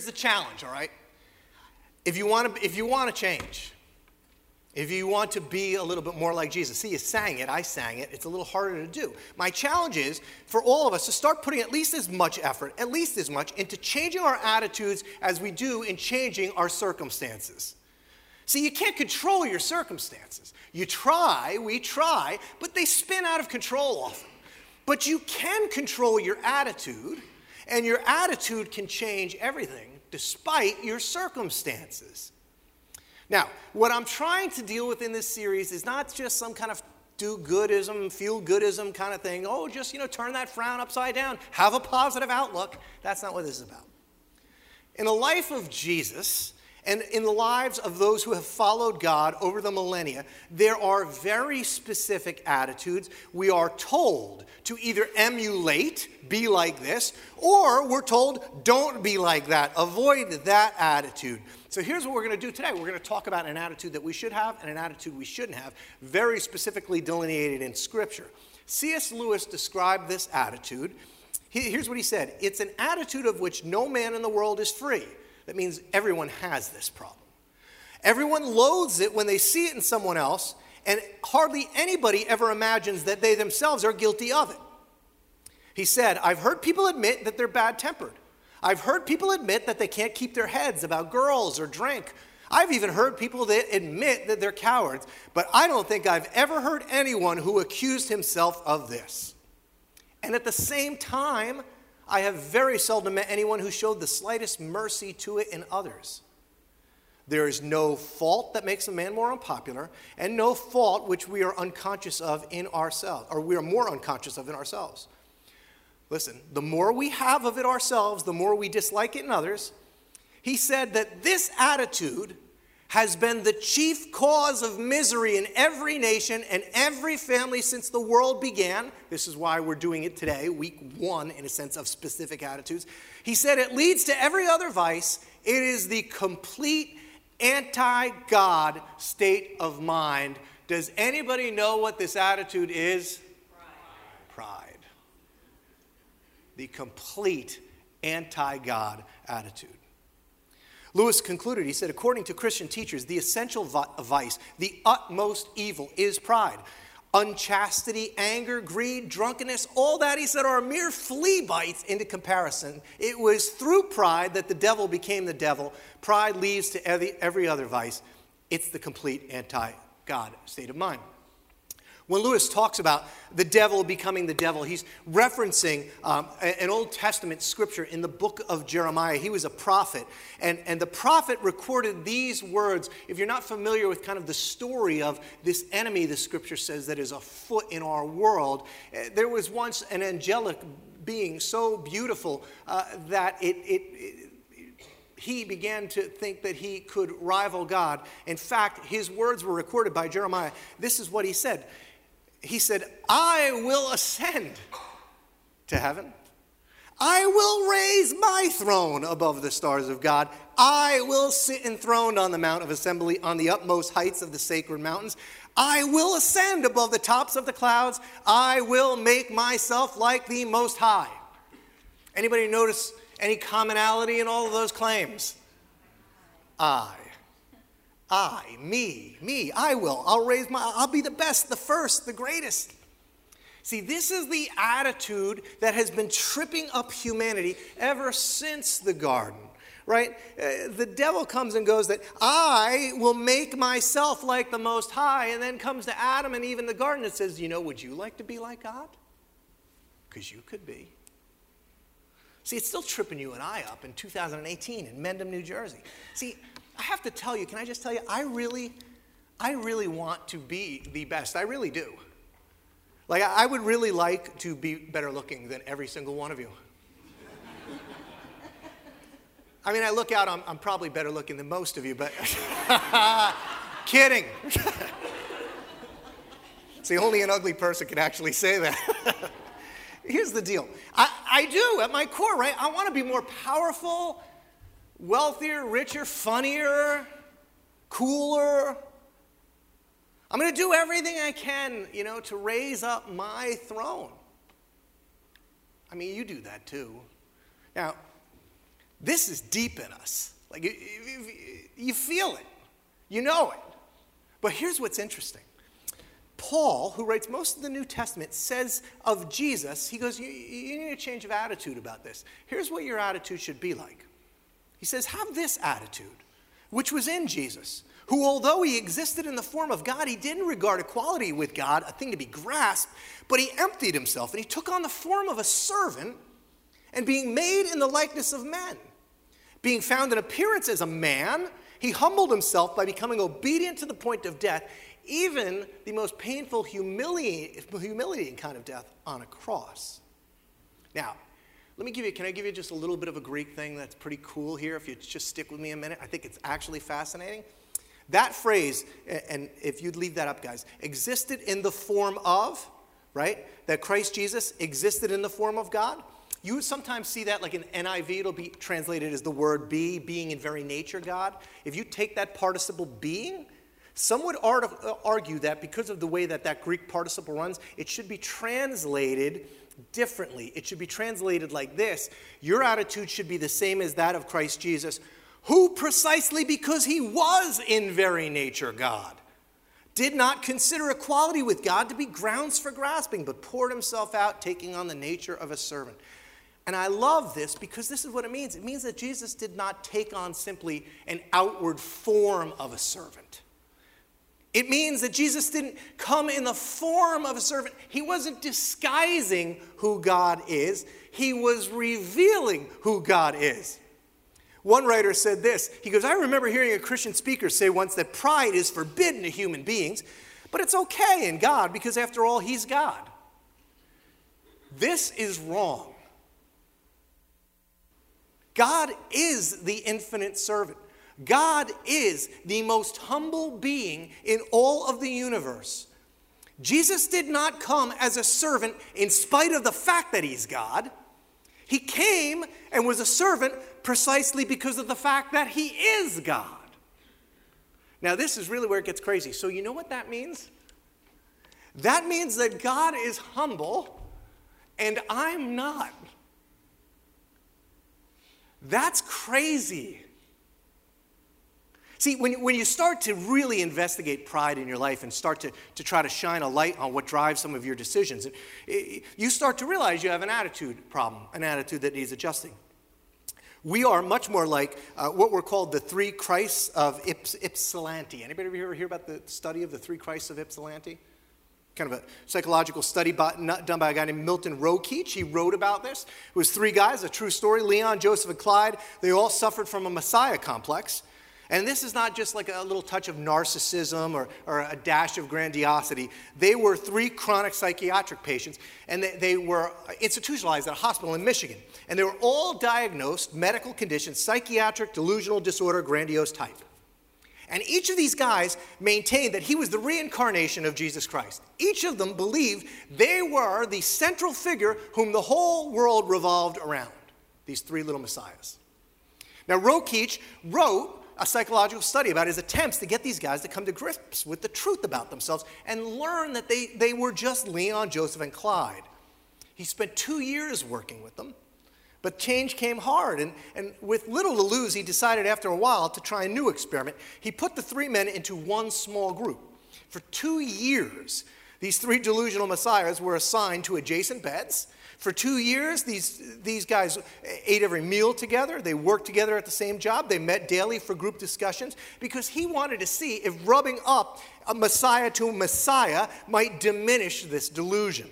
here's the challenge, all right? If you want to, if you want to change, if you want to be a little bit more like Jesus, see, you sang it, I sang it, it's a little harder to do. My challenge is for all of us to start putting at least as much effort, at least as much, into changing our attitudes as we do in changing our circumstances. See, you can't control your circumstances. You try, we try, but they spin out of control often. But you can control your attitude, and your attitude can change everything despite your circumstances. Now, what I'm trying to deal with in this series is not just some kind of do goodism, feel goodism kind of thing. Oh, just, you know, turn that frown upside down, have a positive outlook. That's not what this is about. In the life of Jesus, and in the lives of those who have followed God over the millennia, there are very specific attitudes. We are told to either emulate, be like this, or we're told don't be like that, avoid that attitude. So here's what we're going to do today. We're going to talk about an attitude that we should have and an attitude we shouldn't have, very specifically delineated in Scripture. C.S. Lewis described this attitude. Here's what he said It's an attitude of which no man in the world is free. That means everyone has this problem. Everyone loathes it when they see it in someone else, and hardly anybody ever imagines that they themselves are guilty of it. He said, I've heard people admit that they're bad tempered. I've heard people admit that they can't keep their heads about girls or drink. I've even heard people that admit that they're cowards, but I don't think I've ever heard anyone who accused himself of this. And at the same time, I have very seldom met anyone who showed the slightest mercy to it in others. There is no fault that makes a man more unpopular, and no fault which we are unconscious of in ourselves, or we are more unconscious of in ourselves. Listen, the more we have of it ourselves, the more we dislike it in others. He said that this attitude has been the chief cause of misery in every nation and every family since the world began. This is why we're doing it today, week one, in a sense of specific attitudes. He said it leads to every other vice. It is the complete anti God state of mind. Does anybody know what this attitude is? Pride. Pride. The complete anti God attitude. Lewis concluded, he said, according to Christian teachers, the essential vice, the utmost evil is pride. Unchastity, anger, greed, drunkenness, all that, he said, are mere flea bites into comparison. It was through pride that the devil became the devil. Pride leads to every, every other vice. It's the complete anti God state of mind. When Lewis talks about the devil becoming the devil, he's referencing um, an Old Testament scripture in the book of Jeremiah. He was a prophet, and, and the prophet recorded these words. If you're not familiar with kind of the story of this enemy, the scripture says, that is afoot in our world, eh, there was once an angelic being so beautiful uh, that it, it, it he began to think that he could rival God. In fact, his words were recorded by Jeremiah. This is what he said he said, I will ascend to heaven. I will raise my throne above the stars of God. I will sit enthroned on the Mount of Assembly on the utmost heights of the sacred mountains. I will ascend above the tops of the clouds. I will make myself like the Most High. Anybody notice any commonality in all of those claims? I. I, me, me, I will. I'll raise my, I'll be the best, the first, the greatest. See, this is the attitude that has been tripping up humanity ever since the garden, right? Uh, the devil comes and goes that I will make myself like the Most High, and then comes to Adam and even the garden and says, You know, would you like to be like God? Because you could be. See, it's still tripping you and I up in 2018 in Mendham, New Jersey. See, I have to tell you, can I just tell you, I really, I really want to be the best. I really do. Like, I would really like to be better looking than every single one of you. I mean, I look out, I'm, I'm probably better looking than most of you, but kidding. See, only an ugly person can actually say that. Here's the deal I, I do, at my core, right? I want to be more powerful wealthier, richer, funnier, cooler. I'm going to do everything I can, you know, to raise up my throne. I mean, you do that too. Now, This is deep in us. Like you feel it, you know it. But here's what's interesting. Paul, who writes most of the New Testament, says of Jesus, he goes, you, you need a change of attitude about this. Here's what your attitude should be like. He says, Have this attitude, which was in Jesus, who, although he existed in the form of God, he didn't regard equality with God a thing to be grasped, but he emptied himself and he took on the form of a servant and being made in the likeness of men. Being found in appearance as a man, he humbled himself by becoming obedient to the point of death, even the most painful, humiliating, kind of death on a cross. Now, let me give you, can I give you just a little bit of a Greek thing that's pretty cool here? If you just stick with me a minute, I think it's actually fascinating. That phrase, and if you'd leave that up, guys, existed in the form of, right? That Christ Jesus existed in the form of God. You sometimes see that, like in NIV, it'll be translated as the word be, being in very nature God. If you take that participle being, some would uh, argue that because of the way that that Greek participle runs, it should be translated differently. It should be translated like this Your attitude should be the same as that of Christ Jesus, who precisely because he was in very nature God, did not consider equality with God to be grounds for grasping, but poured himself out, taking on the nature of a servant. And I love this because this is what it means. It means that Jesus did not take on simply an outward form of a servant. It means that Jesus didn't come in the form of a servant. He wasn't disguising who God is, he was revealing who God is. One writer said this He goes, I remember hearing a Christian speaker say once that pride is forbidden to human beings, but it's okay in God because, after all, He's God. This is wrong. God is the infinite servant. God is the most humble being in all of the universe. Jesus did not come as a servant in spite of the fact that he's God. He came and was a servant precisely because of the fact that he is God. Now, this is really where it gets crazy. So, you know what that means? That means that God is humble and I'm not. That's crazy. See, when, when you start to really investigate pride in your life and start to, to try to shine a light on what drives some of your decisions, you start to realize you have an attitude problem, an attitude that needs adjusting. We are much more like uh, what we're called the three Christs of Yps, Ypsilanti. Anybody ever hear about the study of the three Christs of Ypsilanti? kind of a psychological study by, done by a guy named Milton Rokeach. He wrote about this. It was three guys, a true story Leon, Joseph, and Clyde. They all suffered from a Messiah complex. And this is not just like a little touch of narcissism or, or a dash of grandiosity. They were three chronic psychiatric patients, and they, they were institutionalized at a hospital in Michigan. And they were all diagnosed medical conditions, psychiatric, delusional disorder, grandiose type. And each of these guys maintained that he was the reincarnation of Jesus Christ. Each of them believed they were the central figure whom the whole world revolved around, these three little messiahs. Now, Rokeach wrote a psychological study about his attempts to get these guys to come to grips with the truth about themselves and learn that they, they were just Leon, Joseph, and Clyde. He spent two years working with them. But change came hard, and, and with little to lose, he decided after a while to try a new experiment. He put the three men into one small group. For two years, these three delusional messiahs were assigned to adjacent beds. For two years, these, these guys ate every meal together. They worked together at the same job. They met daily for group discussions because he wanted to see if rubbing up a messiah to a messiah might diminish this delusion.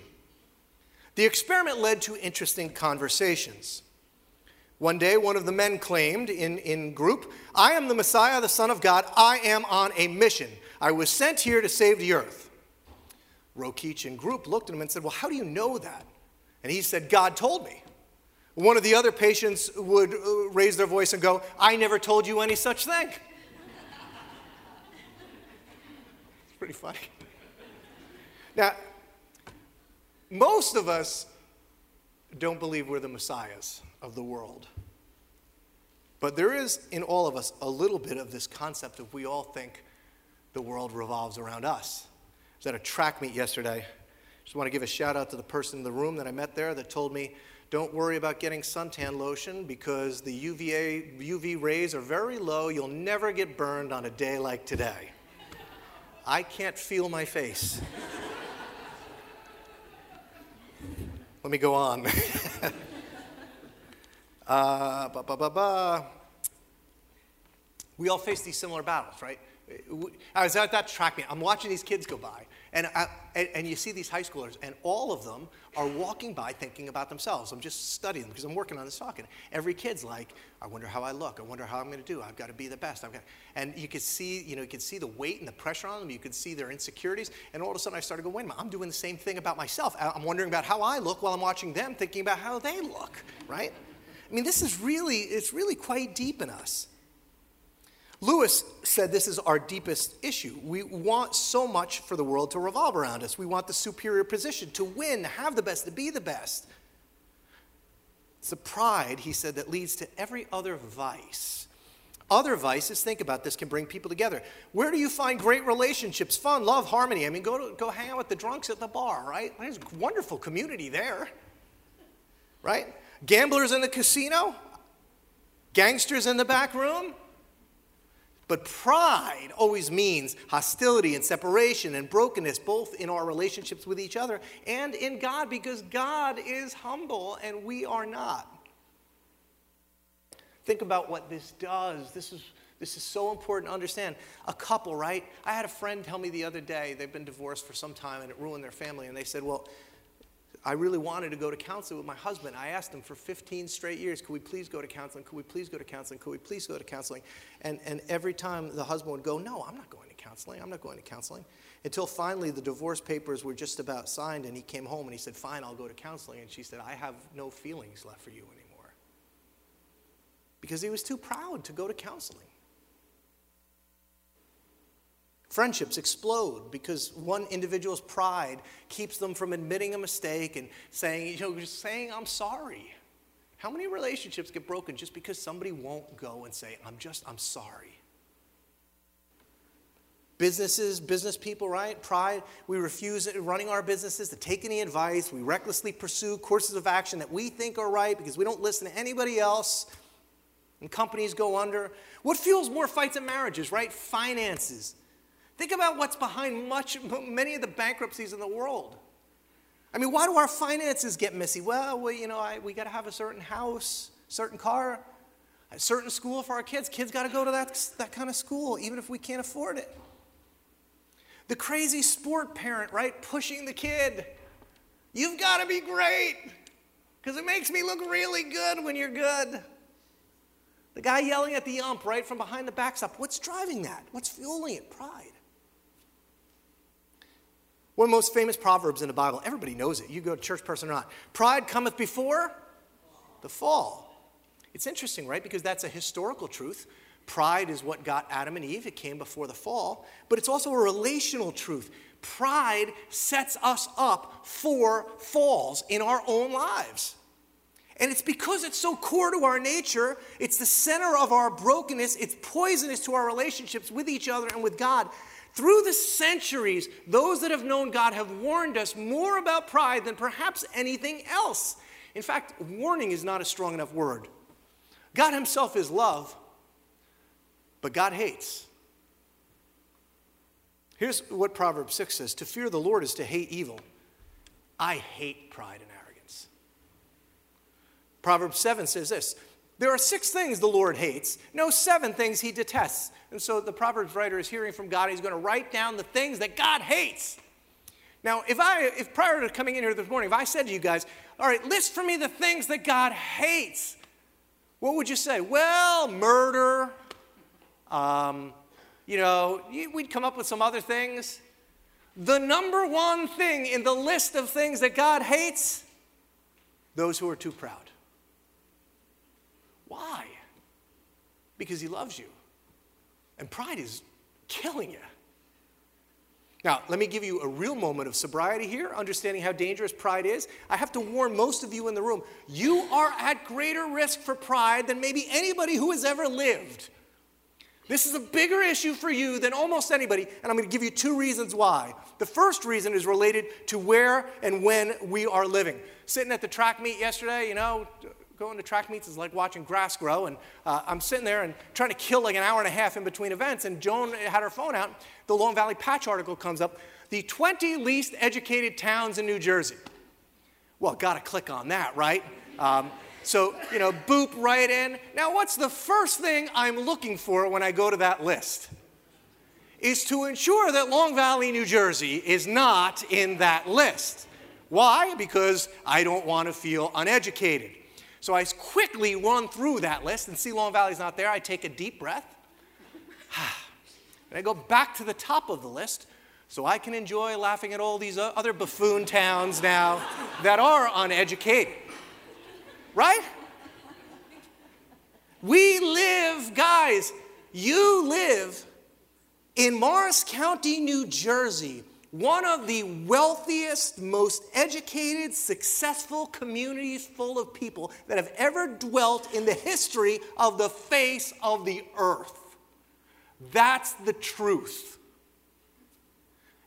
The experiment led to interesting conversations. One day, one of the men claimed in, in group, I am the Messiah, the Son of God. I am on a mission. I was sent here to save the earth. Rokeach and group looked at him and said, Well, how do you know that? And he said, God told me. One of the other patients would uh, raise their voice and go, I never told you any such thing. it's pretty funny. Now, most of us don't believe we're the messiahs of the world. But there is in all of us a little bit of this concept of we all think the world revolves around us. I was at a track meet yesterday. Just want to give a shout out to the person in the room that I met there that told me don't worry about getting suntan lotion because the UVA, UV rays are very low. You'll never get burned on a day like today. I can't feel my face. Let me go on. uh, we all face these similar battles, right? I was at that track meet. I'm watching these kids go by, and, I, and, and, you see these high schoolers, and all of them are walking by thinking about themselves. I'm just studying them because I'm working on this talking. Every kid's like, I wonder how I look. I wonder how I'm going to do. I've got to be the best. I've got, and you could see, you know, you could see the weight and the pressure on them. You could see their insecurities. And all of a sudden, I started going, wait a minute, I'm doing the same thing about myself. I'm wondering about how I look while I'm watching them, thinking about how they look, right? I mean, this is really, it's really quite deep in us. Lewis said this is our deepest issue. We want so much for the world to revolve around us. We want the superior position, to win, to have the best, to be the best. It's the pride, he said, that leads to every other vice. Other vices, think about this, can bring people together. Where do you find great relationships, fun, love, harmony? I mean, go, to, go hang out with the drunks at the bar, right? There's wonderful community there, right? Gamblers in the casino, gangsters in the back room, but pride always means hostility and separation and brokenness, both in our relationships with each other and in God, because God is humble and we are not. Think about what this does. This is, this is so important to understand. A couple, right? I had a friend tell me the other day, they've been divorced for some time and it ruined their family, and they said, Well, I really wanted to go to counseling with my husband. I asked him for 15 straight years, could we please go to counseling? Could we please go to counseling? Could we please go to counseling? And, and every time the husband would go, No, I'm not going to counseling. I'm not going to counseling. Until finally the divorce papers were just about signed and he came home and he said, Fine, I'll go to counseling. And she said, I have no feelings left for you anymore. Because he was too proud to go to counseling. Friendships explode because one individual's pride keeps them from admitting a mistake and saying, you know, just saying, I'm sorry. How many relationships get broken just because somebody won't go and say, I'm just, I'm sorry? Businesses, business people, right? Pride, we refuse running our businesses to take any advice. We recklessly pursue courses of action that we think are right because we don't listen to anybody else. And companies go under. What fuels more fights in marriages, right? Finances. Think about what's behind much, many of the bankruptcies in the world. I mean, why do our finances get messy? Well, we, you know, I, we got to have a certain house, certain car, a certain school for our kids. Kids got to go to that, that kind of school, even if we can't afford it. The crazy sport parent, right, pushing the kid. You've got to be great because it makes me look really good when you're good. The guy yelling at the ump right from behind the backstop. What's driving that? What's fueling it? Pride. One of the most famous proverbs in the Bible, everybody knows it. You go to church person or not. Pride cometh before the fall. It's interesting, right? Because that's a historical truth. Pride is what got Adam and Eve, it came before the fall. But it's also a relational truth. Pride sets us up for falls in our own lives. And it's because it's so core to our nature, it's the center of our brokenness, it's poisonous to our relationships with each other and with God through the centuries, those that have known God have warned us more about pride than perhaps anything else. In fact, warning is not a strong enough word. God Himself is love, but God hates. Here's what Proverbs 6 says To fear the Lord is to hate evil. I hate pride and arrogance. Proverbs 7 says this there are six things the Lord hates, no seven things he detests. And so the Proverbs writer is hearing from God, he's going to write down the things that God hates. Now, if I, if prior to coming in here this morning, if I said to you guys, all right, list for me the things that God hates, what would you say? Well, murder, um, you know, we'd come up with some other things. The number one thing in the list of things that God hates, those who are too proud. Why? Because he loves you. And pride is killing you. Now, let me give you a real moment of sobriety here, understanding how dangerous pride is. I have to warn most of you in the room you are at greater risk for pride than maybe anybody who has ever lived. This is a bigger issue for you than almost anybody, and I'm going to give you two reasons why. The first reason is related to where and when we are living. Sitting at the track meet yesterday, you know, going to track meets is like watching grass grow, and uh, I'm sitting there and trying to kill like an hour and a half in between events, and Joan had her phone out. The Long Valley Patch article comes up the 20 least educated towns in New Jersey. Well, got to click on that, right? Um, so, you know, boop right in. Now, what's the first thing I'm looking for when I go to that list? Is to ensure that Long Valley, New Jersey is not in that list. Why? Because I don't want to feel uneducated. So I quickly run through that list and see Long Valley's not there. I take a deep breath. and I go back to the top of the list so I can enjoy laughing at all these uh, other buffoon towns now that are uneducated. Right? We live, guys, you live in Morris County, New Jersey, one of the wealthiest, most educated, successful communities full of people that have ever dwelt in the history of the face of the earth. That's the truth.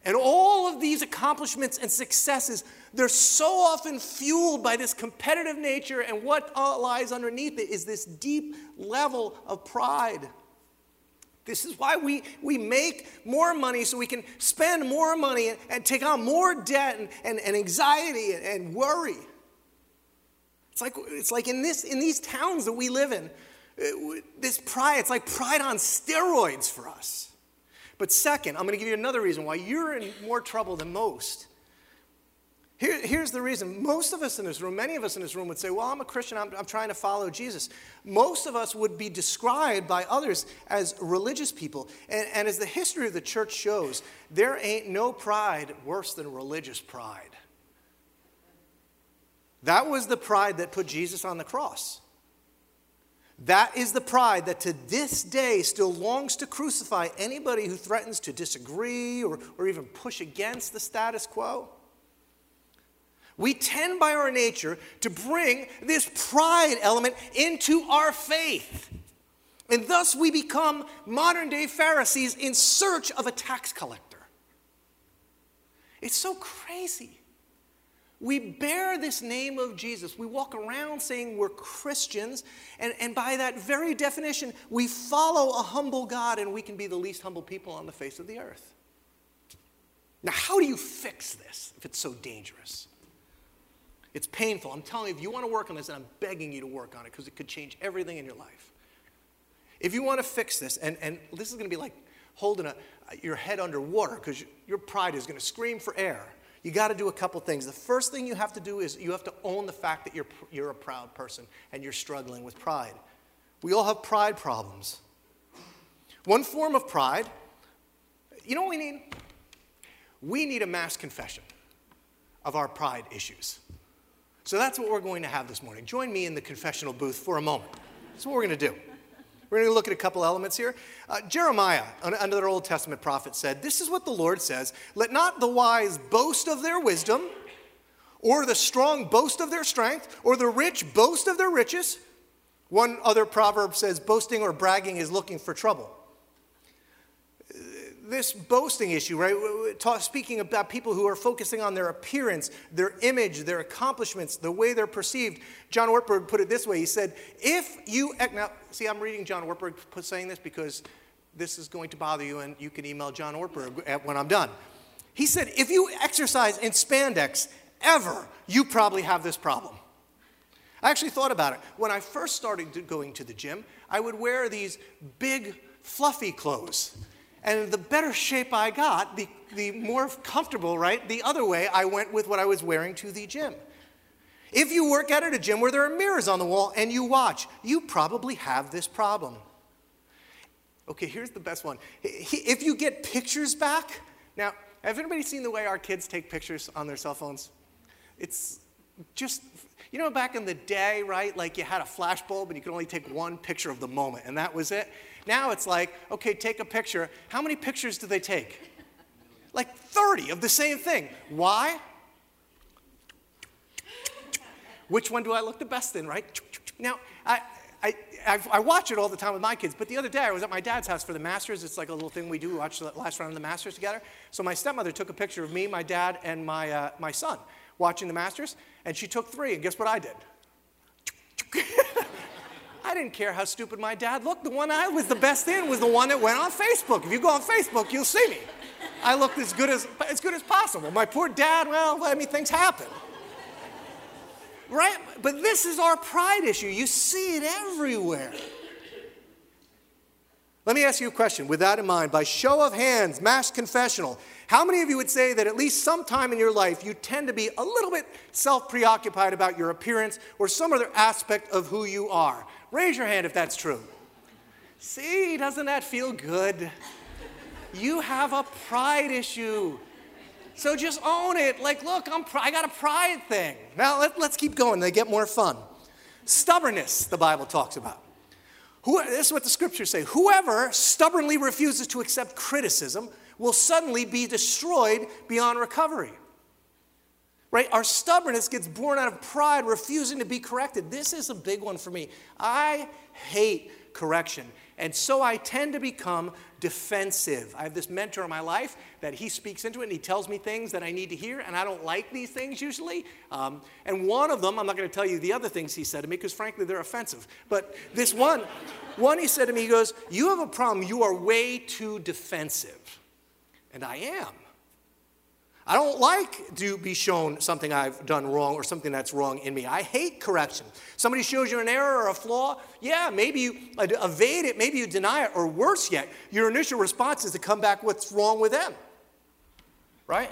And all of these accomplishments and successes, they're so often fueled by this competitive nature, and what lies underneath it is this deep level of pride. This is why we, we make more money so we can spend more money and, and take on more debt and, and, and anxiety and, and, worry. It's like, it's like in, this, in these towns that we live in, uh, this pride, it's like pride on steroids for us. But second, I'm going to give you another reason why you're in more trouble than most. Here, here's the reason. Most of us in this room, many of us in this room would say, Well, I'm a Christian, I'm, I'm trying to follow Jesus. Most of us would be described by others as religious people. And, and as the history of the church shows, there ain't no pride worse than religious pride. That was the pride that put Jesus on the cross. That is the pride that to this day still longs to crucify anybody who threatens to disagree or, or even push against the status quo. We tend by our nature to bring this pride element into our faith. And thus we become modern day Pharisees in search of a tax collector. It's so crazy. We bear this name of Jesus. We walk around saying we're Christians, and, and by that very definition, we follow a humble God, and we can be the least humble people on the face of the earth. Now, how do you fix this if it's so dangerous? It's painful. I'm telling you, if you want to work on this, and I'm begging you to work on it because it could change everything in your life. If you want to fix this, and, and this is going to be like holding a, your head underwater because your pride is going to scream for air you got to do a couple things. The first thing you have to do is you have to own the fact that you're, you're a proud person and you're struggling with pride. We all have pride problems. One form of pride, you know what we need? We need a mass confession of our pride issues. So that's what we're going to have this morning. Join me in the confessional booth for a moment. That's what we're going to do. We're going to look at a couple elements here. Uh, Jeremiah, another Old Testament prophet, said, This is what the Lord says Let not the wise boast of their wisdom, or the strong boast of their strength, or the rich boast of their riches. One other proverb says, Boasting or bragging is looking for trouble this boasting issue, right? Speaking about people who are focusing on their appearance, their image, their accomplishments, the way they're perceived. John Ortberg put it this way. He said, if you, now, see, I'm reading John Ortberg saying this because this is going to bother you and you can email John Ortberg when I'm done. He said, if you exercise in spandex ever, you probably have this problem. I actually thought about it. When I first started going to the gym, I would wear these big, fluffy clothes. And the better shape I got, the, the more comfortable, right? The other way, I went with what I was wearing to the gym. If you work out at a gym where there are mirrors on the wall and you watch, you probably have this problem. Okay, here's the best one. If you get pictures back, now, have anybody seen the way our kids take pictures on their cell phones? It's just, you know, back in the day, right? Like you had a flash bulb and you could only take one picture of the moment, and that was it. Now it's like, okay, take a picture. How many pictures do they take? Like 30 of the same thing. Why? Which one do I look the best in, right? Now, I, I, I, watch it all the time with my kids, but the other day I was at my dad's house for the Masters. It's like a little thing we do, watch the last round of the Masters together. So my stepmother took a picture of me, my dad, and my, uh, my son watching the Masters, and she took three, and guess what I did? I didn't care how stupid my dad looked. The one I was the best in was the one that went on Facebook. If you go on Facebook, you'll see me. I looked as good as, as good as possible. My poor dad, well, I mean, things happen. Right? But this is our pride issue. You see it everywhere. Let me ask you a question with that in mind. By show of hands, mass confessional, how many of you would say that at least sometime in your life you tend to be a little bit self preoccupied about your appearance or some other aspect of who you are? Raise your hand if that's true. See, doesn't that feel good? You have a pride issue. So just own it. Like, look, I'm I got a pride thing. Now let, let's keep going. They get more fun. Stubbornness, the Bible talks about. Who, this is what the scriptures say. Whoever stubbornly refuses to accept criticism will suddenly be destroyed beyond recovery. Right? Our stubbornness gets born out of pride, refusing to be corrected. This is a big one for me. I hate correction. And so I tend to become defensive. I have this mentor in my life that he speaks into it and he tells me things that I need to hear, and I don't like these things usually. Um, and one of them, I'm not going to tell you the other things he said to me because frankly they're offensive. But this one, one he said to me, he goes, You have a problem. You are way too defensive. And I am. I don't like to be shown something I've done wrong or something that's wrong in me. I hate correction. Somebody shows you an error or a flaw, yeah, maybe you evade it, maybe you deny it, or worse yet, your initial response is to come back what's wrong with them. Right?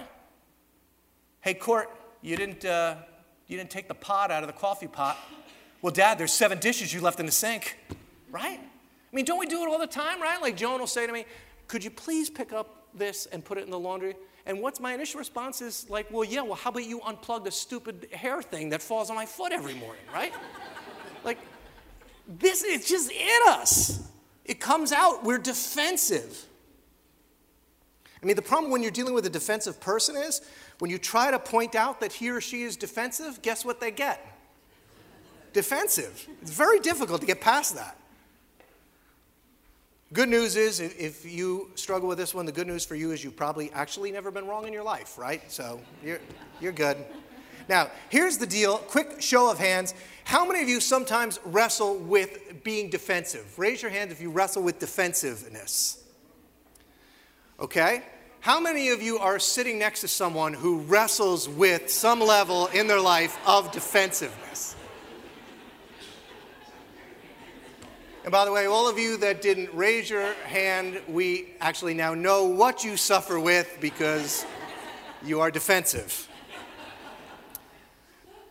Hey, Court, you didn't, uh, you didn't take the pot out of the coffee pot. Well, Dad, there's seven dishes you left in the sink. Right? I mean, don't we do it all the time, right? Like Joan will say to me, Could you please pick up this and put it in the laundry? And what's my initial response is like, well, yeah, well, how about you unplug the stupid hair thing that falls on my foot every morning, right? like, this is just in us. It comes out. We're defensive. I mean, the problem when you're dealing with a defensive person is when you try to point out that he or she is defensive, guess what they get? Defensive. It's very difficult to get past that. Good news is, if you struggle with this one, the good news for you is you've probably actually never been wrong in your life, right? So you're, you're good. Now, here's the deal quick show of hands. How many of you sometimes wrestle with being defensive? Raise your hand if you wrestle with defensiveness. Okay? How many of you are sitting next to someone who wrestles with some level in their life of defensiveness? And by the way, all of you that didn't raise your hand, we actually now know what you suffer with because you are defensive.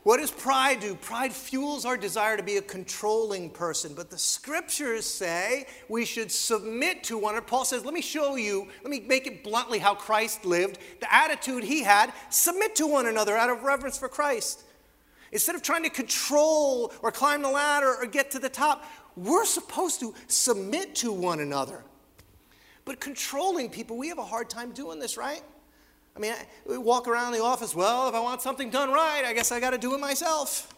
What does pride do? Pride fuels our desire to be a controlling person. But the scriptures say we should submit to one another. Paul says, let me show you, let me make it bluntly how Christ lived. The attitude he had submit to one another out of reverence for Christ. Instead of trying to control or climb the ladder or get to the top, we're supposed to submit to one another. But controlling people, we have a hard time doing this, right? I mean, we walk around the office, well, if I want something done right, I guess I got to do it myself.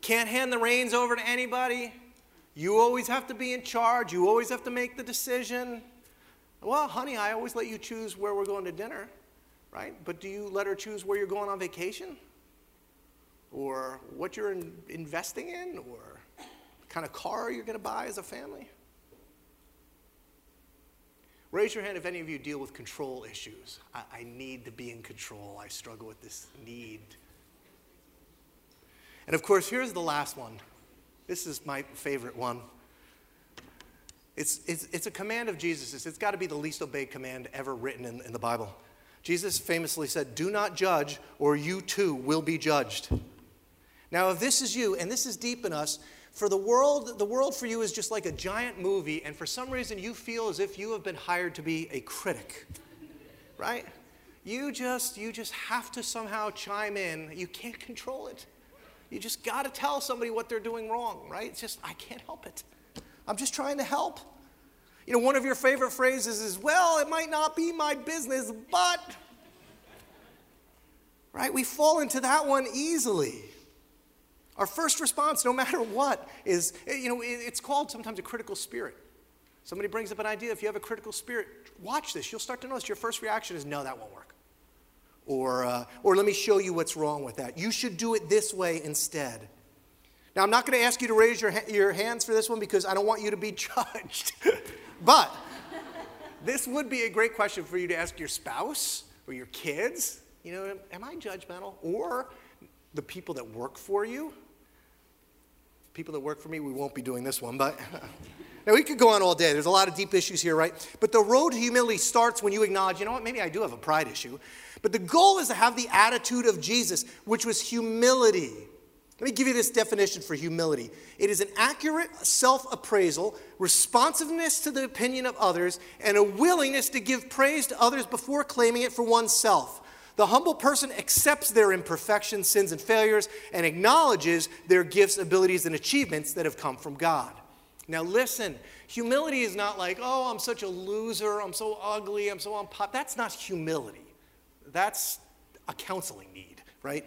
Can't hand the reins over to anybody. You always have to be in charge. You always have to make the decision. Well, honey, I always let you choose where we're going to dinner, right? But do you let her choose where you're going on vacation? Or what you're in investing in? Or kind of car you're going to buy as a family? Raise your hand if any of you deal with control issues. I, I, need to be in control. I struggle with this need. And of course, here's the last one. This is my favorite one. It's, it's, it's a command of Jesus. It's got to be the least obeyed command ever written in, in the Bible. Jesus famously said, Do not judge, or you too will be judged. Now, if this is you, and this is deep in us, for the world, the world for you is just like a giant movie, and for some reason you feel as if you have been hired to be a critic, right? You just, you just have to somehow chime in. You can't control it. You just got to tell somebody what they're doing wrong, right? It's just, I can't help it. I'm just trying to help. You know, one of your favorite phrases is, well, it might not be my business, but, right? We fall into that one easily. Our first response, no matter what, is, you know, it's called sometimes a critical spirit. Somebody brings up an idea. If you have a critical spirit, watch this. You'll start to notice your first reaction is, no, that won't work. Or, uh, or let me show you what's wrong with that. You should do it this way instead. Now, I'm not going to ask you to raise your, your hands for this one because I don't want you to be judged. but this would be a great question for you to ask your spouse or your kids. You know, am I judgmental? Or the people that work for you. People that work for me, we won't be doing this one, but now we could go on all day. There's a lot of deep issues here, right? But the road to humility starts when you acknowledge, you know what, maybe I do have a pride issue. But the goal is to have the attitude of Jesus, which was humility. Let me give you this definition for humility it is an accurate self appraisal, responsiveness to the opinion of others, and a willingness to give praise to others before claiming it for oneself. The humble person accepts their imperfections, sins, and failures and acknowledges their gifts, abilities, and achievements that have come from God. Now, listen, humility is not like, oh, I'm such a loser, I'm so ugly, I'm so unpopular. That's not humility. That's a counseling need, right?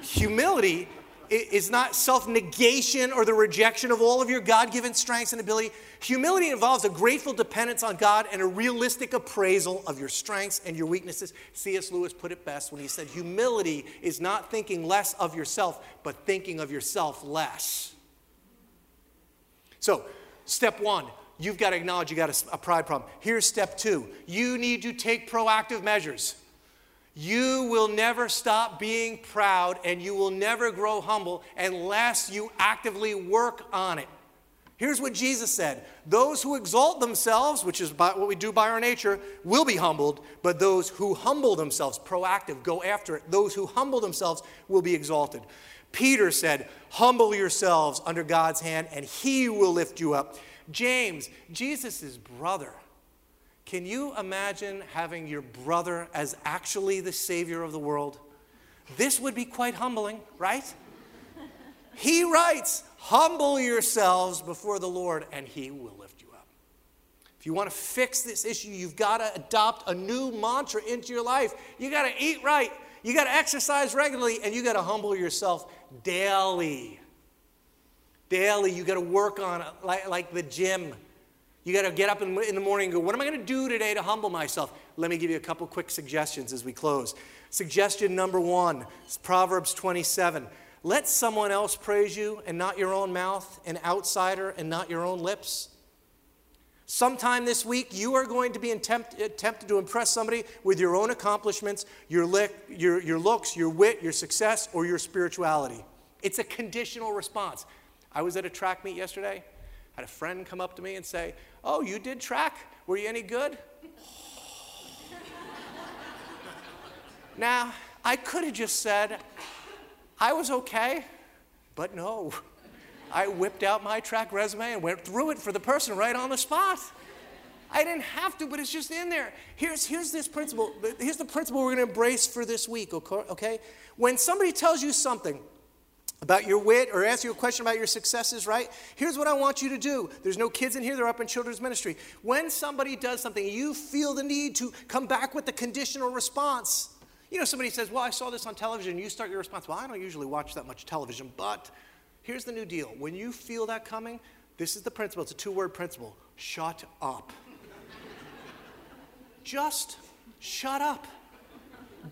humility is not self negation or the rejection of all of your God given strengths and ability. Humility involves a grateful dependence on God and a realistic appraisal of your strengths and your weaknesses. C.S. Lewis put it best when he said, Humility is not thinking less of yourself, but thinking of yourself less. So, step one, you've got to acknowledge you got a, a pride problem. Here's step two you need to take proactive measures. You will never stop being proud and you will never grow humble unless you actively work on it. Here's what Jesus said Those who exalt themselves, which is what we do by our nature, will be humbled, but those who humble themselves, proactive, go after it, those who humble themselves will be exalted. Peter said, Humble yourselves under God's hand, and he will lift you up. James, Jesus' brother, can you imagine having your brother as actually the Savior of the world? This would be quite humbling, right? He writes, Humble yourselves before the Lord, and He will lift you up. If you want to fix this issue, you've got to adopt a new mantra into your life. You got to eat right, you got to exercise regularly, and you got to humble yourself daily. Daily, you got to work on it like, like the gym. You got to get up in, in the morning and go, What am I going to do today to humble myself? Let me give you a couple quick suggestions as we close. Suggestion number one Proverbs 27. Let someone else praise you and not your own mouth, an outsider and not your own lips. Sometime this week, you are going to be tempted to impress somebody with your own accomplishments, your, lick, your, your looks, your wit, your success, or your spirituality. It's a conditional response. I was at a track meet yesterday had a friend come up to me and say, Oh, you did track? Were you any good? now, I could have just said, I was okay, but no. I whipped out my track resume and went through it for the person right on the spot. I didn't have to, but it's just in there. Here's, here's this principle. Here's the principle we're going to embrace for this week, okay? When somebody tells you something, about your wit or ask you a question about your successes, right? Here's what I want you to do. There's no kids in here, they're up in children's ministry. When somebody does something, you feel the need to come back with the conditional response. You know, somebody says, Well, I saw this on television. You start your response, Well, I don't usually watch that much television, but here's the new deal. When you feel that coming, this is the principle. It's a two word principle shut up. Just shut up.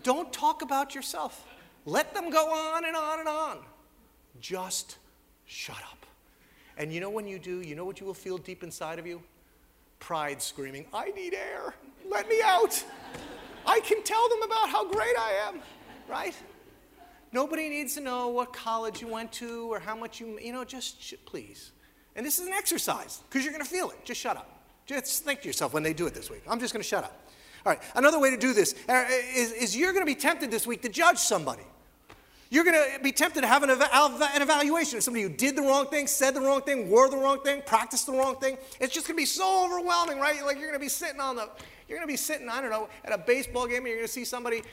Don't talk about yourself. Let them go on and on and on. Just shut up. And you know when you do, you know what you will feel deep inside of you? Pride screaming, I need air. Let me out. I can tell them about how great I am, right? Nobody needs to know what college you went to or how much you, you know, just sh- please. And this is an exercise because you're going to feel it. Just shut up. Just think to yourself when they do it this week. I'm just going to shut up. All right, another way to do this uh, is, is you're going to be tempted this week to judge somebody. You're going to be tempted to have an, ev- an evaluation of somebody who did the wrong thing, said the wrong thing, wore the wrong thing, practiced the wrong thing. It's just going to be so overwhelming, right? Like you're going to be sitting on the, you're going to be sitting, I don't know, at a baseball game and you're going to see somebody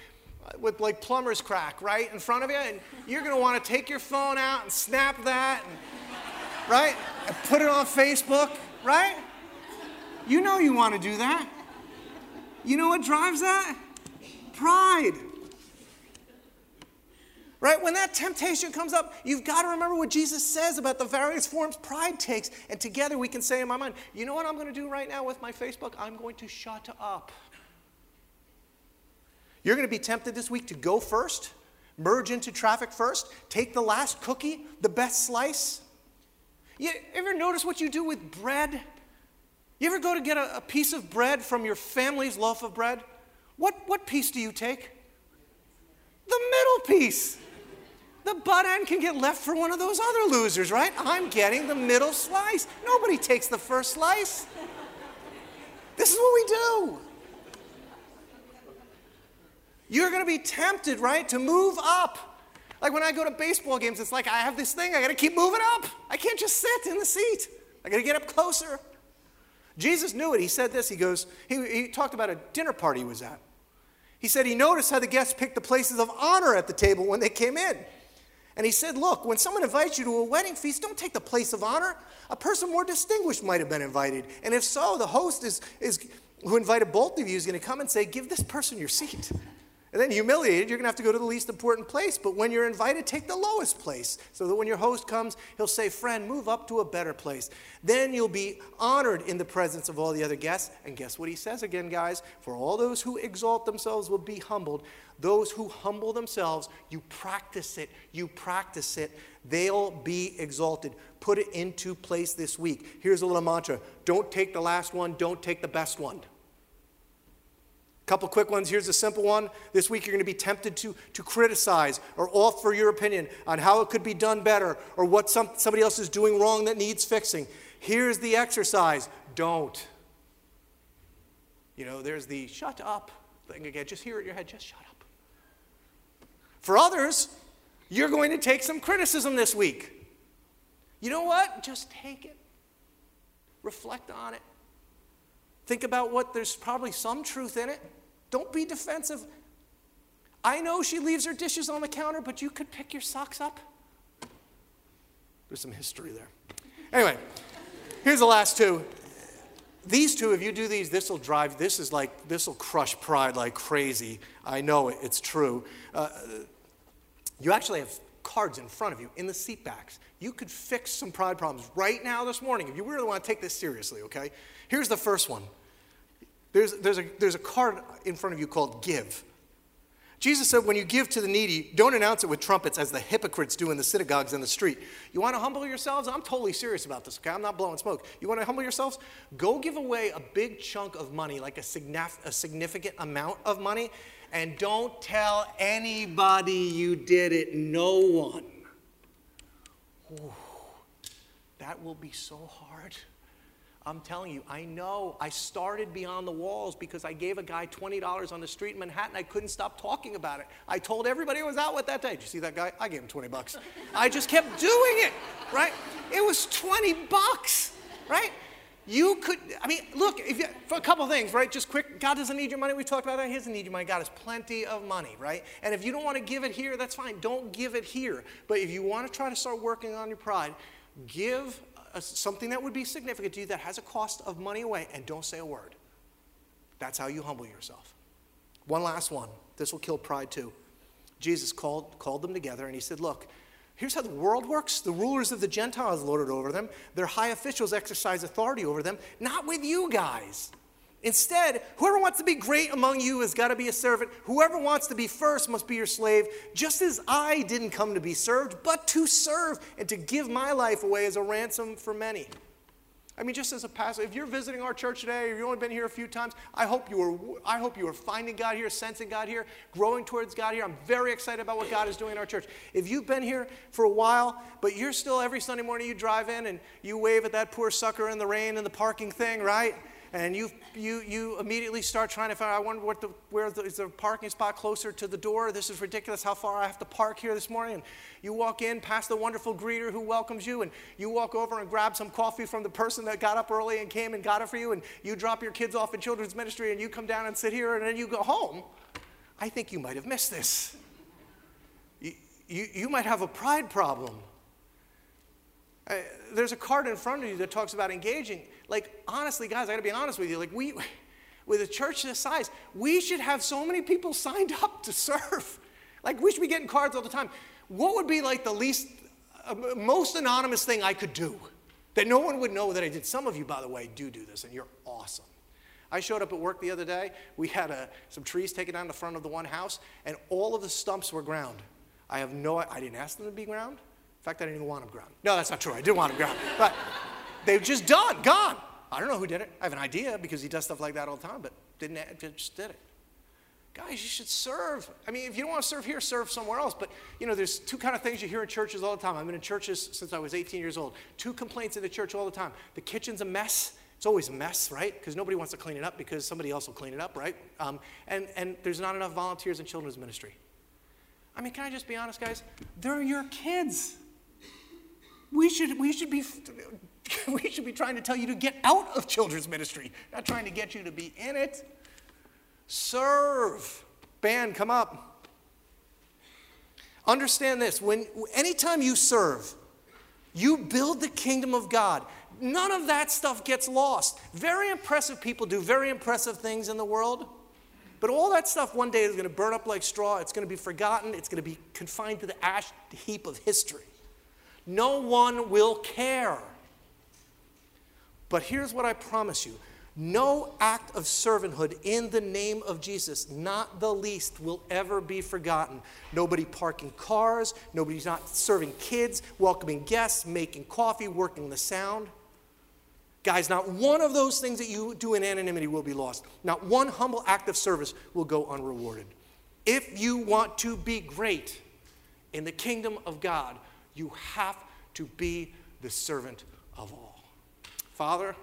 uh, with like plumber's crack right in front of you, and you're going to want to take your phone out and snap that, and, right? And put it on Facebook, right? You know you want to do that. You know what drives that? Pride Right? When that temptation comes up, you've got to remember what Jesus says about the various forms pride takes. And together we can say in my mind, you know what I'm going to do right now with my Facebook? I'm going to shut up. You're going to be tempted this week to go first, merge into traffic first, take the last cookie, the best slice. You ever notice what you do with bread? You ever go to get a, a piece of bread from your family's loaf of bread? What, what piece do you take? The middle piece. The butt end can get left for one of those other losers, right? I'm getting the middle slice. Nobody takes the first slice. This is what we do. You're going to be tempted, right, to move up. Like when I go to baseball games, it's like I have this thing, I got to keep moving up. I can't just sit in the seat, I got to get up closer. Jesus knew it. He said this. He goes, he, he talked about a dinner party he was at. He said he noticed how the guests picked the places of honor at the table when they came in. And he said, Look, when someone invites you to a wedding feast, don't take the place of honor. A person more distinguished might have been invited. And if so, the host is, is who invited both of you is going to come and say, Give this person your seat. And then humiliated, you're going to have to go to the least important place. But when you're invited, take the lowest place so that when your host comes, he'll say, Friend, move up to a better place. Then you'll be honored in the presence of all the other guests. And guess what he says again, guys? For all those who exalt themselves will be humbled. Those who humble themselves, you practice it, you practice it, they'll be exalted. Put it into place this week. Here's a little mantra don't take the last one, don't take the best one. A couple quick ones. Here's a simple one. This week you're going to be tempted to, to criticize or offer your opinion on how it could be done better or what some, somebody else is doing wrong that needs fixing. Here's the exercise don't. You know, there's the shut up thing again. Just hear it in your head, just shut up. For others, you're going to take some criticism this week. You know what? Just take it, reflect on it. Think about what there's probably some truth in it. Don't be defensive. I know she leaves her dishes on the counter, but you could pick your socks up. There's some history there. Anyway, here's the last two. These two, if you do these, this will drive, this is like, this will crush pride like crazy. I know it, it's true. Uh, you actually have cards in front of you in the seat backs. You could fix some pride problems right now this morning if you really want to take this seriously, okay? Here's the first one there's, there's, a, there's a card in front of you called give. Jesus said, when you give to the needy, don't announce it with trumpets as the hypocrites do in the synagogues and the street. You want to humble yourselves? I'm totally serious about this, okay? I'm not blowing smoke. You want to humble yourselves? Go give away a big chunk of money, like a, signif- a significant amount of money, and don't tell anybody you did it, no one. Ooh, that will be so hard. I'm telling you, I know. I started Beyond the Walls because I gave a guy $20 on the street in Manhattan. I couldn't stop talking about it. I told everybody I was out with that day. Did you see that guy? I gave him 20 bucks. I just kept doing it, right? It was 20 bucks, right? You could, I mean, look, if you, for a couple things, right? Just quick, God doesn't need your money. We talked about that. He doesn't need your money. God has plenty of money, right? And if you don't want to give it here, that's fine. Don't give it here. But if you want to try to start working on your pride, give a, something that would be significant to you that has a cost of money away and don't say a word. That's how you humble yourself. One last one. This will kill pride too. Jesus called, called them together and he said, Look, here's how the world works. The rulers of the Gentiles lord it over them, their high officials exercise authority over them, not with you guys. Instead, whoever wants to be great among you has got to be a servant. Whoever wants to be first must be your slave, just as I didn't come to be served, but to serve and to give my life away as a ransom for many. I mean, just as a pastor, if you're visiting our church today, or you've only been here a few times, I hope you are, I hope you are finding God here, sensing God here, growing towards God here. I'm very excited about what God is doing in our church. If you've been here for a while, but you're still every Sunday morning you drive in and you wave at that poor sucker in the rain and the parking thing, right? And you, you, you immediately start trying to find, I wonder what the, where the, is there a parking spot closer to the door? This is ridiculous how far I have to park here this morning. And you walk in past the wonderful greeter who welcomes you, and you walk over and grab some coffee from the person that got up early and came and got it for you, and you drop your kids off in children's ministry, and you come down and sit here, and then you go home. I think you might have missed this. You, you, you might have a pride problem. Uh, there's a card in front of you that talks about engaging. Like, honestly, guys, I gotta be honest with you. Like, we, with a church this size, we should have so many people signed up to serve. Like, we should be getting cards all the time. what would be like the least, uh, most anonymous thing I could do that no one would know that I did? Some of you, by the way, do do this, and you're awesome. I showed up at work the other day. We had uh, some trees taken down the front of the one house, and all of the stumps were ground. I have no, I didn't ask them to be ground. In fact, I didn't even want them ground. No, that's not true. I did want them ground. But they've just done, gone. I don't know who did it. I have an idea because he does stuff like that all the time, but didn't, just did it. Guys, you should serve. I mean, if you don't want to serve here, serve somewhere else. But, you know, there's two kind of things you hear in churches all the time. I've been in churches since I was 18 years old. Two complaints in the church all the time. The kitchen's a mess. It's always a mess, right? Because nobody wants to clean it up because somebody else will clean it up, right? Um, and, and there's not enough volunteers in children's ministry. I mean, can I just be honest, guys? They're your kids. We should, we should be we should be trying to tell you to get out of children's ministry, not trying to get you to be in it. Serve. Band, come up. Understand this when anytime you serve, you build the kingdom of God. None of that stuff gets lost. Very impressive people do very impressive things in the world. But all that stuff one day is going to burn up like straw. It's going to be forgotten. It's going to be confined to the ash heap of history. No one will care. But here's what I promise you no act of servanthood in the name of Jesus, not the least, will ever be forgotten. Nobody parking cars, nobody's not serving kids, welcoming guests, making coffee, working the sound. Guys, not one of those things that you do in anonymity will be lost. Not one humble act of service will go unrewarded. If you want to be great in the kingdom of God, you have to be the servant of all. Father,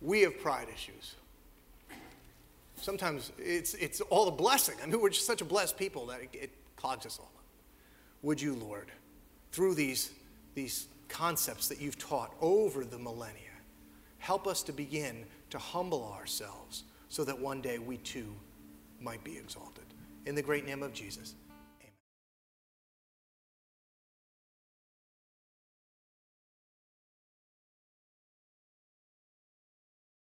we have pride issues. Sometimes it's, it's all a blessing. I mean, we're just such a blessed people that it, it clogs us all up. Would you, Lord, through these, these concepts that you've taught over the millennia, help us to begin to humble ourselves so that one day we too might be exalted. In the great name of Jesus.